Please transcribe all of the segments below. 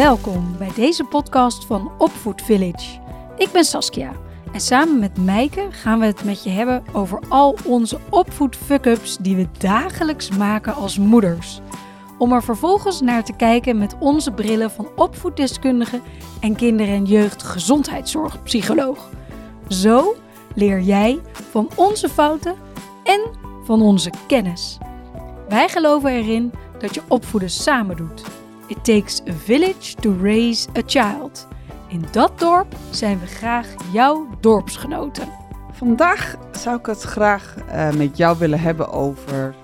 Welkom bij deze podcast van Opvoed Village. Ik ben Saskia en samen met Meike gaan we het met je hebben over al onze opvoed fuck-ups die we dagelijks maken als moeders. Om er vervolgens naar te kijken met onze brillen van opvoeddeskundige en kinder- en jeugdgezondheidszorgpsycholoog. Zo leer jij van onze fouten en van onze kennis. Wij geloven erin dat je opvoeden samen doet. It takes a village to raise a child. In dat dorp zijn we graag jouw dorpsgenoten. Vandaag zou ik het graag uh, met jou willen hebben over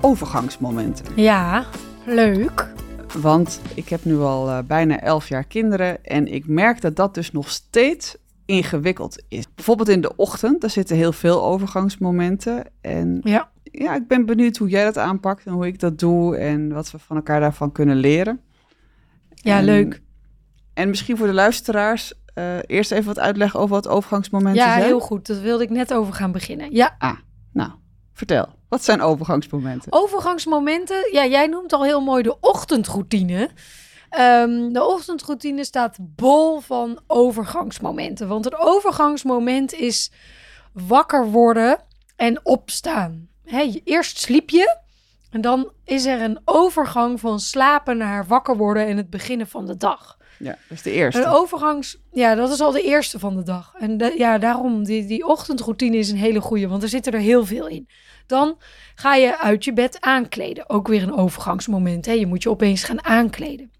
overgangsmomenten. Ja, leuk. Want ik heb nu al uh, bijna elf jaar kinderen en ik merk dat dat dus nog steeds ingewikkeld is. Bijvoorbeeld in de ochtend, daar zitten heel veel overgangsmomenten. En ja. Ja, ik ben benieuwd hoe jij dat aanpakt en hoe ik dat doe en wat we van elkaar daarvan kunnen leren. Ja, en, leuk. En misschien voor de luisteraars uh, eerst even wat uitleggen over wat overgangsmomenten ja, zijn. Ja, heel goed. Dat wilde ik net over gaan beginnen. Ja. Ah, nou, vertel. Wat zijn overgangsmomenten? Overgangsmomenten, ja, jij noemt al heel mooi de ochtendroutine. Um, de ochtendroutine staat bol van overgangsmomenten. Want een overgangsmoment is wakker worden en opstaan. He, eerst sliep je en dan is er een overgang van slapen naar wakker worden en het beginnen van de dag. Ja, dat is de eerste. Een overgangs, ja, dat is al de eerste van de dag. En de, ja, daarom, die, die ochtendroutine is een hele goede, want er zitten er heel veel in. Dan ga je uit je bed aankleden. Ook weer een overgangsmoment. Hè? Je moet je opeens gaan aankleden.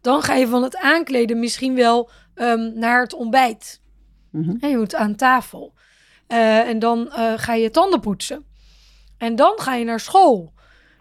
Dan ga je van het aankleden misschien wel um, naar het ontbijt. Mm -hmm. Je moet aan tafel. Uh, en dan uh, ga je tanden poetsen. En dan ga je naar school.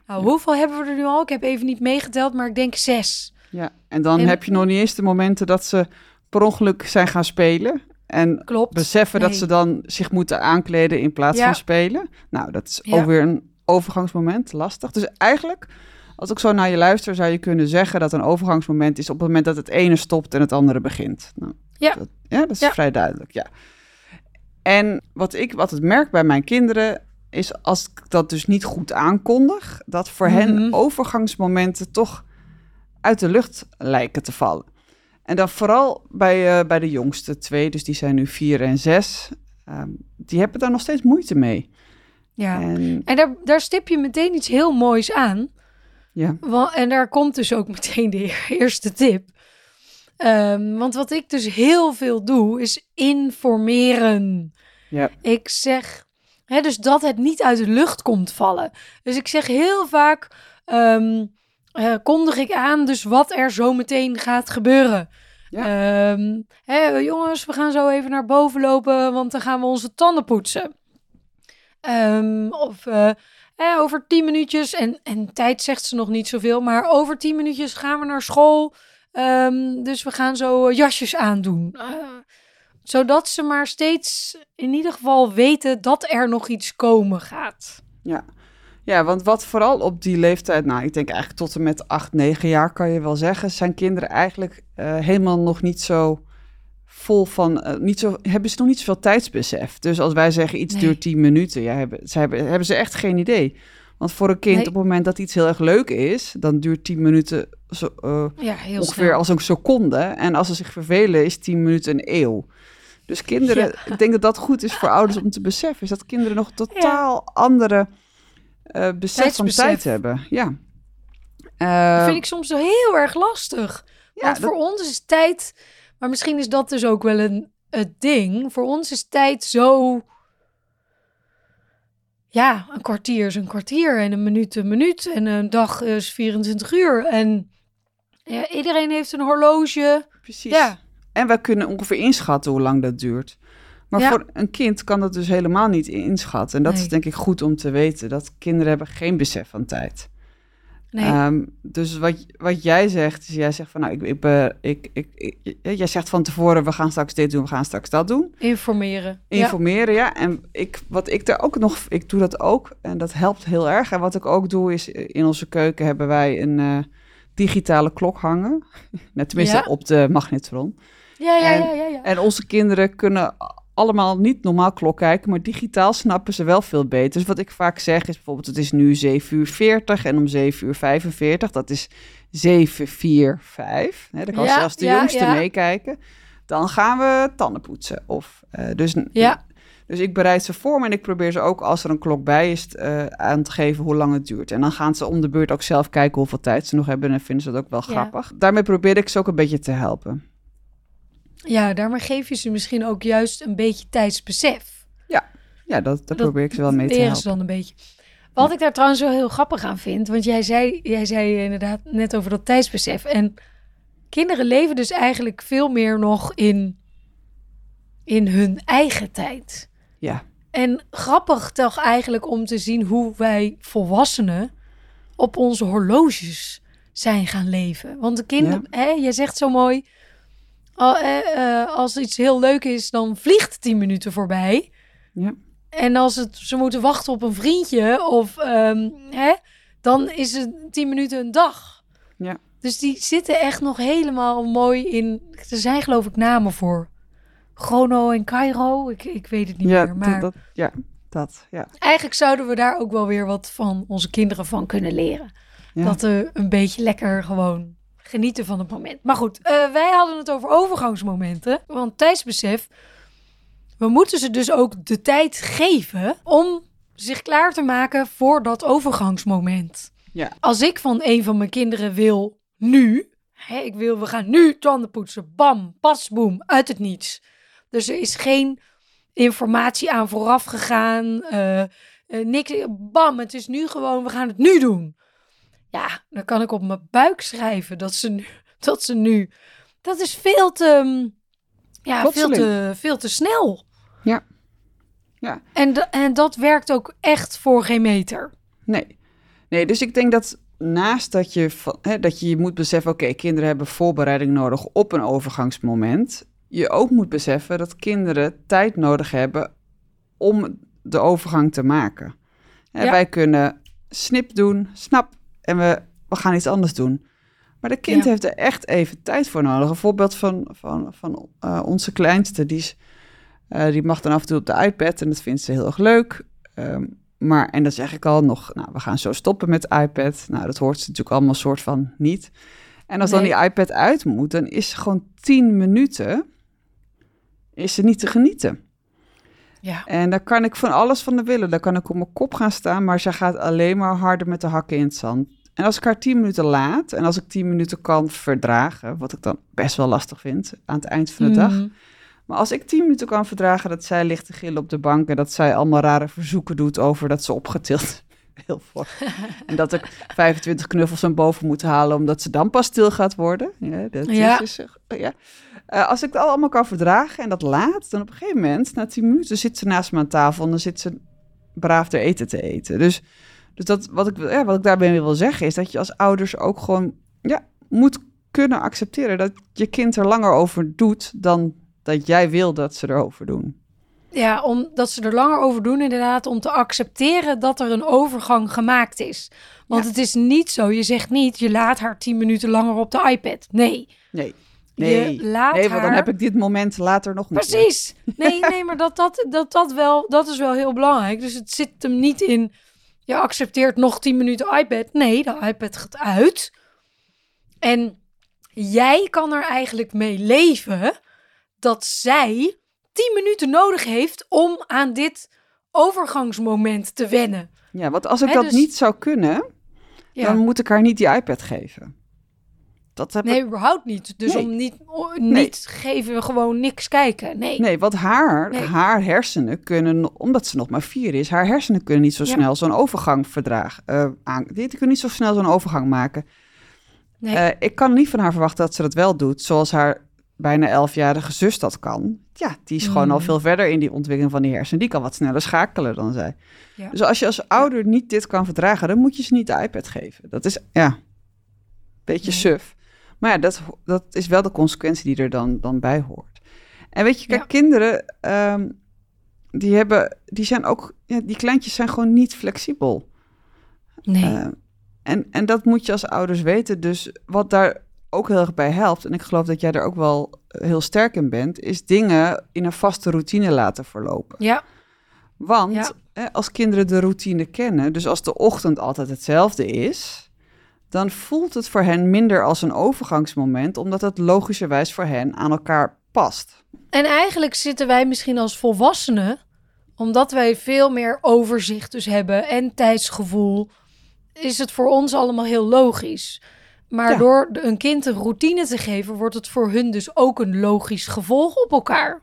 Nou, hoeveel hebben we er nu al? Ik heb even niet meegeteld, maar ik denk zes. Ja, en dan en, heb je nog niet eens de momenten dat ze per ongeluk zijn gaan spelen. En klopt. beseffen nee. dat ze dan zich moeten aankleden in plaats ja. van spelen. Nou, dat is ook weer een overgangsmoment, lastig. Dus eigenlijk, als ik zo naar je luister, zou je kunnen zeggen dat een overgangsmoment is op het moment dat het ene stopt en het andere begint. Nou, Ja. Dat, ja, dat is vrij duidelijk, ja. En wat ik altijd merk bij mijn kinderen is als ik dat dus niet goed aankondig, dat voor hen Mhm. overgangsmomenten toch uit de lucht lijken te vallen. En dan vooral bij, eh, bij de jongste twee, dus die zijn nu vier en zes, ehm, die hebben daar nog steeds moeite mee. Ja. En En daar, daar stip je meteen iets heel moois aan. ja, Wa- En daar komt dus ook meteen de eerste tip. Ehm, want wat ik dus heel veel doe, is informeren. ja, Ik zeg, dus dat het niet uit de lucht komt vallen. Dus ik zeg heel vaak, ehm, eh, kondig ik aan dus wat er zo meteen gaat gebeuren. Ehm, jongens, we gaan zo even naar boven lopen, want dan gaan we onze tanden poetsen. Ehm, of eh, over tien minuutjes, en, en tijd zegt ze nog niet zoveel, maar over tien minuutjes gaan we naar school. Dus we gaan zo eh, jasjes aandoen. Eh, zodat ze maar steeds in ieder geval weten dat er nog iets komen gaat. ja. Ja, want wat vooral op die leeftijd, nou, ik denk eigenlijk tot en met 8, 9 jaar kan je wel zeggen, zijn kinderen eigenlijk eh, helemaal nog niet zo vol van, eh, niet zo, hebben ze nog niet zoveel tijdsbesef. Dus als wij zeggen iets Nee. duurt 10 minuten, ja, hebben, ze hebben, hebben ze echt geen idee. Want voor een kind, Nee. op het moment dat iets heel erg leuk is, dan duurt 10 minuten zo, eh, Ja, ongeveer snel. als een seconde. En als ze zich vervelen, is 10 minuten een eeuw. Dus kinderen, Ja. ik denk dat dat goed is voor ouders om te beseffen, is dat kinderen nog totaal andere eh besef van tijd hebben. Ja. Dat Eh, vind ik soms heel erg lastig. ja, Want dat- voor ons is tijd, maar misschien is dat dus ook wel een ding. Voor ons is tijd zo. Ja, een kwartier is een kwartier en een minuut een minuut en een dag is 24 uur. En ja, iedereen heeft een horloge. precies. Ja. En wij kunnen ongeveer inschatten hoe lang dat duurt. Maar Ja. voor een kind kan dat dus helemaal niet inschatten. En dat Nee. is denk ik goed om te weten. Dat kinderen hebben geen besef van tijd. Nee, Ehm, dus wat, wat jij zegt, is jij zegt van nou, ik, ik, ben- ik, ik, ik- jij zegt van tevoren, we gaan straks dit doen, we gaan straks dat doen. informeren. Informeren, ja. En ik, wat ik daar ook nog, ik doe dat ook en dat helpt heel erg. En wat ik ook doe is, eh, in onze keuken hebben wij een eh, digitale klok hangen. Net tenminste Ja. op de magnetron. Ja, ja, En- ja, ja, ja. En onze kinderen kunnen allemaal niet normaal klok kijken, maar digitaal snappen ze wel veel beter. Dus wat ik vaak zeg is bijvoorbeeld, het is nu 7 uur 40 en om 7 uur 45, dat is 7, 4, 5. Hè, dan kan Ja, zelfs de ja, jongste ja. meekijken. Dan gaan we tanden poetsen. Of, eh, dus, Ja. dus ik bereid ze voor me en ik probeer ze ook als er een klok bij is eh, aan te geven hoe lang het duurt. En dan gaan ze om de beurt ook zelf kijken hoeveel tijd ze nog hebben en vinden ze dat ook wel grappig. Daarmee probeer ik ze ook een beetje te helpen. Ja, daarmee geef je ze misschien ook juist een beetje tijdsbesef. Ja, dat, daar Dat probeer ik ze wel mee te helpen. ze dan een beetje. Wat ik daar trouwens wel heel grappig aan vind, want jij zei, jij zei inderdaad net over dat tijdsbesef. En kinderen leven dus eigenlijk veel meer nog in, in hun eigen tijd. Ja. En grappig toch eigenlijk om te zien hoe wij volwassenen op onze horloges zijn gaan leven. Want de kinderen, hè, je zegt zo mooi, als iets heel leuk is, dan vliegt 10 minuten voorbij. Ja. En als het, ze moeten wachten op een vriendje of ehm, hè, dan is het 10 minuten een dag. Ja. Dus die zitten echt nog helemaal mooi in. Er zijn geloof ik namen voor. Chrono en Cairo. Ik, ik weet het niet Ja, meer. Maar dat, ja, dat, ja. eigenlijk zouden we daar ook wel weer wat van onze kinderen van kunnen leren. Ja. Dat we een beetje lekker gewoon genieten van het moment. Maar goed, eh, wij hadden het over overgangsmomenten. Want tijdsbesef, we moeten ze dus ook de tijd geven om zich klaar te maken voor dat overgangsmoment. Ja. Als ik van een van mijn kinderen wil nu, hè, ik wil, we gaan nu tanden poetsen, bam, pas, boem, uit het niets. Dus er is geen informatie aan vooraf gegaan, eh, eh, niks, bam, het is nu gewoon, we gaan het nu doen. Ja, dan kan ik op mijn buik schrijven dat ze nu, dat ze nu, dat is veel te, mm, ja, veel te, veel te snel. Ja. Ja. En, en dat werkt ook echt voor geen meter. Nee. Nee, dus ik denk dat naast dat je, hè, dat je moet beseffen... oké, kinderen hebben voorbereiding nodig op een overgangsmoment... je ook moet beseffen dat kinderen tijd nodig hebben... om de overgang te maken. Hè, Ja. Wij kunnen snip doen, snap, en we, we gaan iets anders doen. Maar de kind Ja. heeft er echt even tijd voor nodig. Een voorbeeld van, van, van eh, onze kleinste, die, is, eh, die mag dan af en toe op de iPad... en dat vindt ze heel erg leuk... Ehm, maar, en dan zeg ik al nog, nou, we gaan zo stoppen met de iPad. Nou, dat hoort ze natuurlijk allemaal soort van niet. En als dan die iPad uit moet, dan is ze gewoon tien minuten, is ze niet te genieten. Ja. En daar kan ik van alles van de willen. Daar kan ik op mijn kop gaan staan, maar ze gaat alleen maar harder met de hakken in het zand. En als ik haar tien minuten laat, en als ik tien minuten kan verdragen, wat ik dan best wel lastig vind aan het eind van de dag, Mhm. maar als ik tien minuten kan verdragen dat zij ligt te gillen op de bank en dat zij allemaal rare verzoeken doet over dat ze opgetild heel voor. en dat ik 25 knuffels van boven moet halen omdat ze dan pas stil gaat worden. Ja, dat Ja. is, ja. Eh, als ik dat allemaal kan verdragen en dat laat, dan op een gegeven moment, na 10 minuten, zit ze naast me aan tafel en dan zit ze braaf er eten te eten. Dus, dus dat, wat, ik, ja, wat ik daarbij wil zeggen is dat je als ouders ook gewoon ja, moet kunnen accepteren dat je kind er langer over doet dan dat jij wil dat ze erover doen. Ja, omdat ze er langer over doen, inderdaad, om te accepteren dat er een overgang gemaakt is. Want Ja. het is niet zo, je zegt niet, je laat haar tien minuten langer op de iPad. Nee, Nee. Nee, je laat nee want dan heb ik dit moment later nog keer. Precies. Nee, nee, maar dat, dat, dat, dat, wel, dat is wel heel belangrijk. Dus het zit hem niet in, je accepteert nog tien minuten iPad. Nee, de iPad gaat uit. En jij kan er eigenlijk mee leven dat zij tien minuten nodig heeft om aan dit overgangsmoment te wennen. Ja, want als ik dat dus- niet zou kunnen, Ja. dan moet ik haar niet die iPad geven. Dat heb Nee, überhaupt niet. Dus Nee. om niet, niet geven, gewoon niks kijken. Nee. Nee, want haar, Nee. haar hersenen kunnen, omdat ze nog maar vier is, haar hersenen kunnen niet zo Ja. snel zo'n overgang verdragen. eh aan, die kunnen niet zo snel zo'n overgang maken. Nee. Eh, ik kan niet van haar verwachten dat ze dat wel doet, zoals haar bijna elfjarige zus dat kan. Ja, die is gewoon Mm. al veel verder in die ontwikkeling van die hersenen. Die kan wat sneller schakelen dan zij. Ja. Dus als je als ouder niet dit kan verdragen, dan moet je ze niet de iPad geven. Dat is, ja, een beetje Nee. suf. Maar ja, dat, dat is wel de consequentie die er dan, dan bij hoort. En weet je, kijk, Ja. kinderen, ehm, die hebben, die zijn ook, ja, die kleintjes zijn gewoon niet flexibel. nee. Eh, en, en dat moet je als ouders weten. Dus wat daar ook heel erg bij helpt, en ik geloof dat jij er ook wel heel sterk in bent, is dingen in een vaste routine laten verlopen. Ja. Want Ja. als kinderen de routine kennen, dus als de ochtend altijd hetzelfde is, dan voelt het voor hen minder als een overgangsmoment, omdat het logischerwijs voor hen aan elkaar past. En eigenlijk zitten wij misschien als volwassenen, omdat wij veel meer overzicht dus hebben en tijdsgevoel, is het voor ons allemaal heel logisch. Maar Ja. door een kind een routine te geven, wordt het voor hun dus ook een logisch gevolg op elkaar.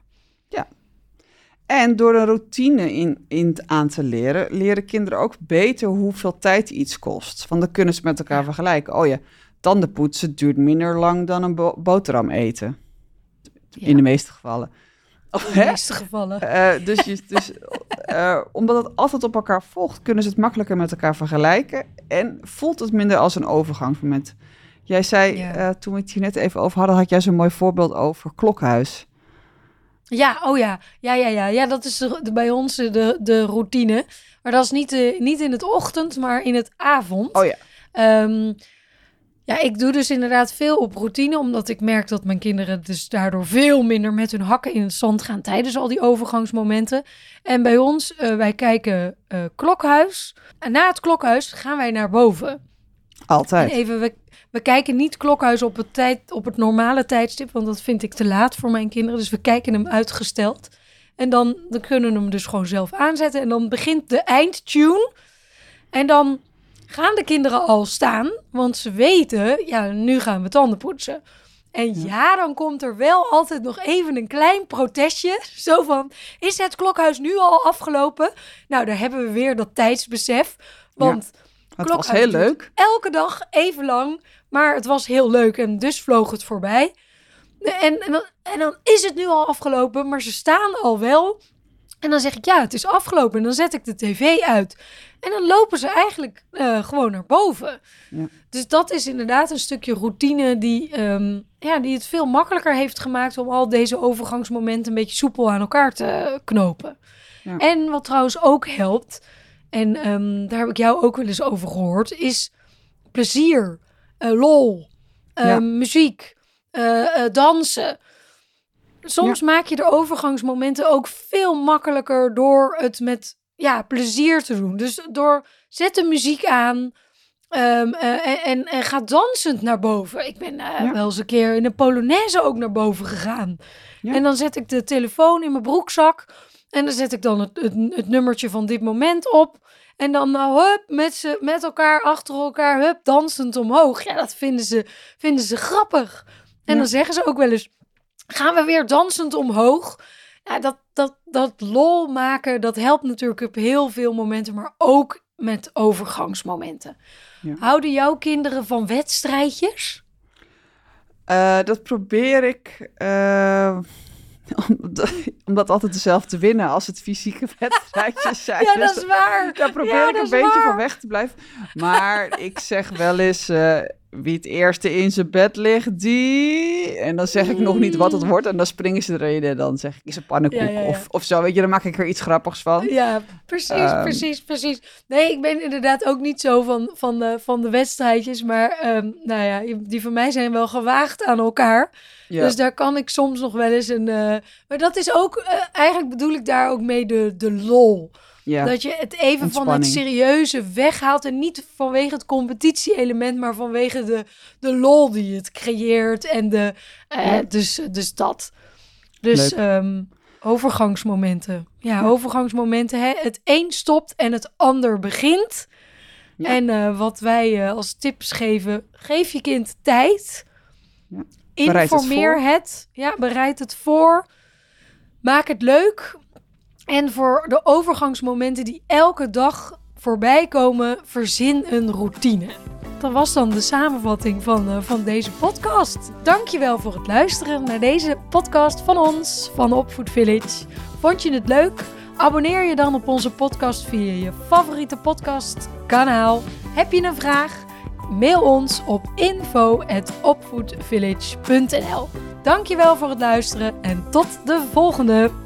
En door een routine in, in aan te leren, leren kinderen ook beter hoeveel tijd iets kost. Want dan kunnen ze met elkaar vergelijken. Oh ja, tanden poetsen duurt minder lang dan een bo- boterham eten. Ja. In de meeste gevallen. Of, In de meeste gevallen. Eh, dus je, dus eh, omdat het altijd op elkaar volgt, kunnen ze het makkelijker met elkaar vergelijken. En voelt het minder als een overgangsmoment. Jij zei, Ja. eh, toen we het hier net even over hadden, had jij zo'n mooi voorbeeld over klokhuis. Ja, oh ja. Ja, ja, ja. Ja, dat is de, de- bij ons de, de routine. Maar dat is niet, de, niet in het ochtend, maar in het avond. Oh ja. Ehm, ja, ik doe dus inderdaad veel op routine, omdat ik merk dat mijn kinderen dus daardoor veel minder met hun hakken in het zand gaan tijdens al die overgangsmomenten. En bij ons, eh, wij kijken eh, klokhuis. En na het klokhuis gaan wij naar boven. En Altijd. even, we, we kijken niet klokhuis op het, tijd, op het normale tijdstip, want dat vind ik te laat voor mijn kinderen. Dus we kijken hem uitgesteld. En dan, dan kunnen we hem dus gewoon zelf aanzetten. En dan begint de eindtune. En dan gaan de kinderen al staan, want ze weten, ja, nu gaan we tanden poetsen. En ja, dan komt er wel altijd nog even een klein protestje. Zo van, is het klokhuis nu al afgelopen? Nou, daar hebben we weer dat tijdsbesef. Want Het was heel leuk. elke dag even lang. Maar het was heel leuk en dus vloog het voorbij. En, en, dan, en dan is het nu al afgelopen, maar ze staan al wel. En dan zeg ik, ja, het is afgelopen. En dan zet ik de tv uit. En dan lopen ze eigenlijk eh, gewoon naar boven. Ja. Dus dat is inderdaad een stukje routine die, ehm, ja, die het veel makkelijker heeft gemaakt... om al deze overgangsmomenten een beetje soepel aan elkaar te knopen. Ja. En wat trouwens ook helpt, en ehm, daar heb ik jou ook wel eens over gehoord... is plezier, eh, lol, eh, Ja. muziek, eh, dansen. Soms maak je de overgangsmomenten ook veel makkelijker door het met ja, plezier te doen. Dus door zet de muziek aan ehm, eh, en, en, en ga dansend naar boven. Ik ben Ja. wel eens een keer in een Polonaise ook naar boven gegaan. En dan zet ik de telefoon in mijn broekzak en dan zet ik dan het, het, het nummertje van dit moment op. En dan nou, hup, met, ze, met elkaar achter elkaar, hup, dansend omhoog. Ja, dat vinden ze, vinden ze grappig. En Ja. dan zeggen ze ook wel eens, gaan we weer dansend omhoog? Ja, dat, dat, dat lol maken, dat helpt natuurlijk op heel veel momenten, maar ook met overgangsmomenten. Ja. Houden jouw kinderen van wedstrijdjes? Eh, dat probeer ik. eh, omdat, omdat altijd dezelfde te winnen als het fysieke wedstrijdjes zijn. Ja, Dus dat is waar. Daar probeer Ja, ik een beetje waar. van weg te blijven. Maar ik zeg wel eens, eh, wie het eerste in zijn bed ligt, die... En dan zeg ik nog niet wat het wordt en dan springen ze erin en dan zeg ik, is een pannenkoek Ja, ja, ja. Of, of zo. Weet je, dan maak ik er iets grappigs van. Ja, precies, Ehm. precies, precies. Nee, ik ben inderdaad ook niet zo van, van, de, van de wedstrijdjes. Maar ehm, nou ja, die van mij zijn wel gewaagd aan elkaar. Ja. Dus daar kan ik soms nog wel eens een... eh, maar dat is ook... eh, eigenlijk bedoel ik daar ook mee de, de lol. Ja. Dat je het even van het serieuze weghaalt. En niet vanwege het competitie-element, maar vanwege de, de lol die het creëert. En de, eh, dus, dus dat. Dus ehm, overgangsmomenten. Ja, Ja. overgangsmomenten. Hè? Het een stopt en het ander begint. Ja. En eh, wat wij eh, als tips geven, geef je kind tijd. Ja. Het Informeer voor. het. Ja, bereid het voor. Maak het leuk. En voor de overgangsmomenten die elke dag voorbij komen, verzin een routine. Dat was dan de samenvatting van, eh, van deze podcast. Dankjewel voor het luisteren naar deze podcast van ons, van Opvoed Village. Vond je het leuk? Abonneer je dan op onze podcast via je favoriete podcastkanaal. Heb je een vraag? Mail ons op info.opvoedvillage.nl Dankjewel voor het luisteren en tot de volgende!